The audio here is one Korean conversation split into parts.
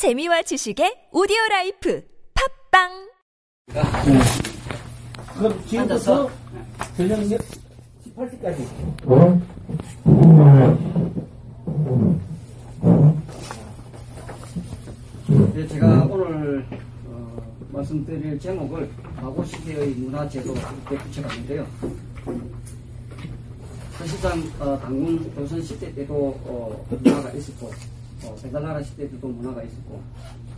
재미와 지식의 오디오 라이프 팟빵 그럼 지금부터 저녁 18시까지. 네, 제가 오늘 어, 말씀드릴 제목을 마고 시대의 문화 제도 이렇게 붙여봤는데요. 사실상 어, 단군 조선 시대 때도 어, 문화가 있었고 어, 배달나라 시대 때도 문화가 있었고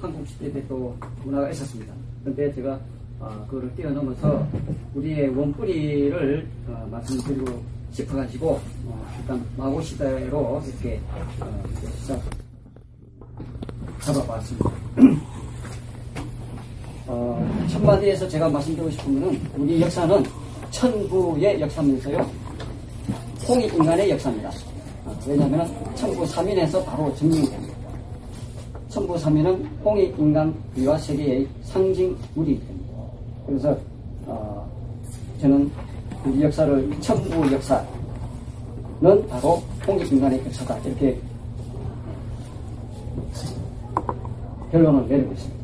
한국 시대 때도 문화가 있었습니다. 그런데 제가 어, 그거를 뛰어넘어서 우리의 원뿌리를 어, 말씀드리고 싶어가지고 어, 일단 마고 시대로 이렇게 어, 시작 잡아봤습니다. 어, 첫마디에서 제가 말씀드리고 싶은 것은 우리 역사는 천부의 역사면서요. 홍익 인간의 역사입니다. 어, 왜냐하면 천부 3인에서 바로 증명됩니다. 천부 3인은 홍익 인간과 세계의 상징물이기 때문에 그래서 어, 저는 우리 역사를 천부 역사는 바로 홍익 인간의 역사다 이렇게 결론을 내리고 있습니다.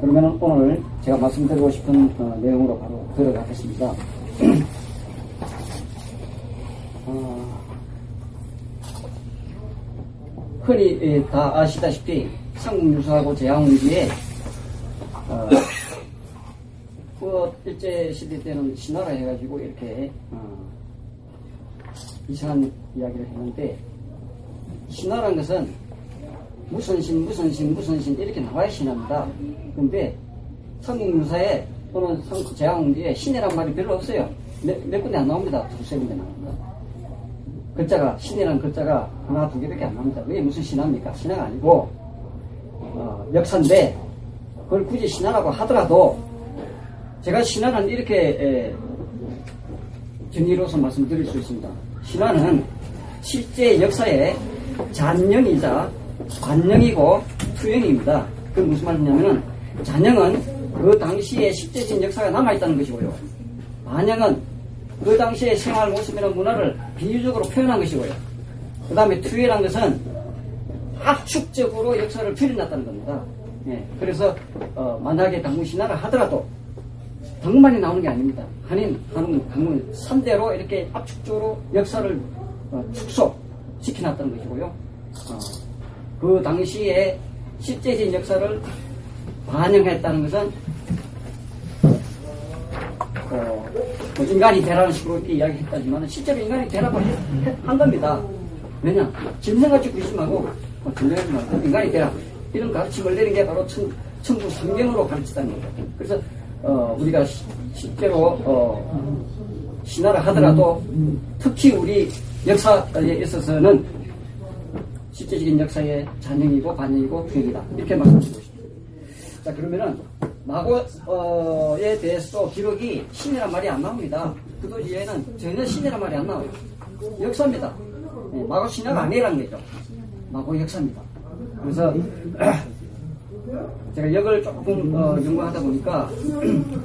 그러면 오늘 제가 말씀드리고 싶은 어, 내용으로 바로 들어가겠습니다. 어, 흔히 예, 다 아시다시피 삼국유사하고 제왕운기에 어, 그 일제 시대 때는 신화라 해가지고 이렇게 어, 이상한 이야기를 했는데 신화란 것은 무슨 신, 무슨 신, 무슨 신 이렇게 나와야 신합니다. 근데 성국유사에 또는 성 제왕운기에 신이란 말이 별로 없어요. 몇, 몇 군데 안 나옵니다. 두세 군데 나옵니다. 글자가 신이라는 글자가 하나 두 개밖에 안 나옵니다. 왜 무슨 신화입니까? 신화가 아니고 어, 역사인데 그걸 굳이 신화라고 하더라도 제가 신화는 이렇게 에, 정의로서 말씀드릴 수 있습니다. 신화는 실제 역사의 잔영이자 반영이고 투영입니다. 그 무슨 말이냐면은 잔영은 그 당시에 실제적인 역사가 남아있다는 것이고요. 반영은 그 당시의 생활 모습이나 문화를 비유적으로 표현한 것이고요. 그 다음에 투영이라는 것은 압축적으로 역사를 표현했다는 겁니다. 예, 그래서 어, 만약에 당군 신화를 하더라도 덕만이 나오는 게 아닙니다. 한인, 한국, 당군 3대로 이렇게 압축적으로 역사를 어, 축소시켜놨다는 것이고요. 어, 그 당시에 실제적인 역사를 반영했다는 것은 어, 뭐 인간이 되라는 식으로 이렇게 이야기했다지만 실제로 인간이 되라고 한 겁니다. 왜냐? 짐승같이 구지 말고 어, 짐승하지 말고 인간이 되라 이런 가르침을 내린 게 바로 천, 천부 성경으로 가르치다는 거죠. 그래서 어, 우리가 시- 실제로 어, 신화를 하더라도 특히 우리 역사에 있어서는 실제적인 역사의 잔영이고 반영이고 투영이다 이렇게 말씀드리고 싶습니다. 자 그러면은 마고에 대해서도 기록이 신이란 말이 안 나옵니다. 그도지에는 전혀 신이란 말이 안 나와요. 역사입니다. 예, 마고 신화가 아니라는 거죠. 마고 역사입니다. 그래서 제가 역을 조금 어, 연구하다 보니까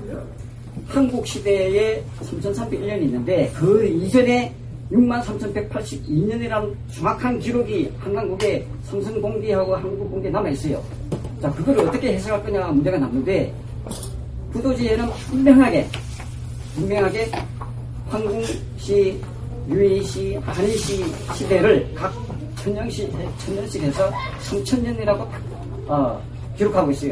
한국 시대에 3301년이 있는데 그 이전에 63,182년이라는 정확한 기록이 한강국에 삼성공기하고 한국공기에 남아있어요. 자, 그걸 어떻게 해석할 거냐 문제가 남는데 부도지에는 분명하게 분명하게 황궁시, 유이시, 한의시 시대를 각 천년씩, 천년씩 해서 3천년이라고 어, 기록하고 있어요.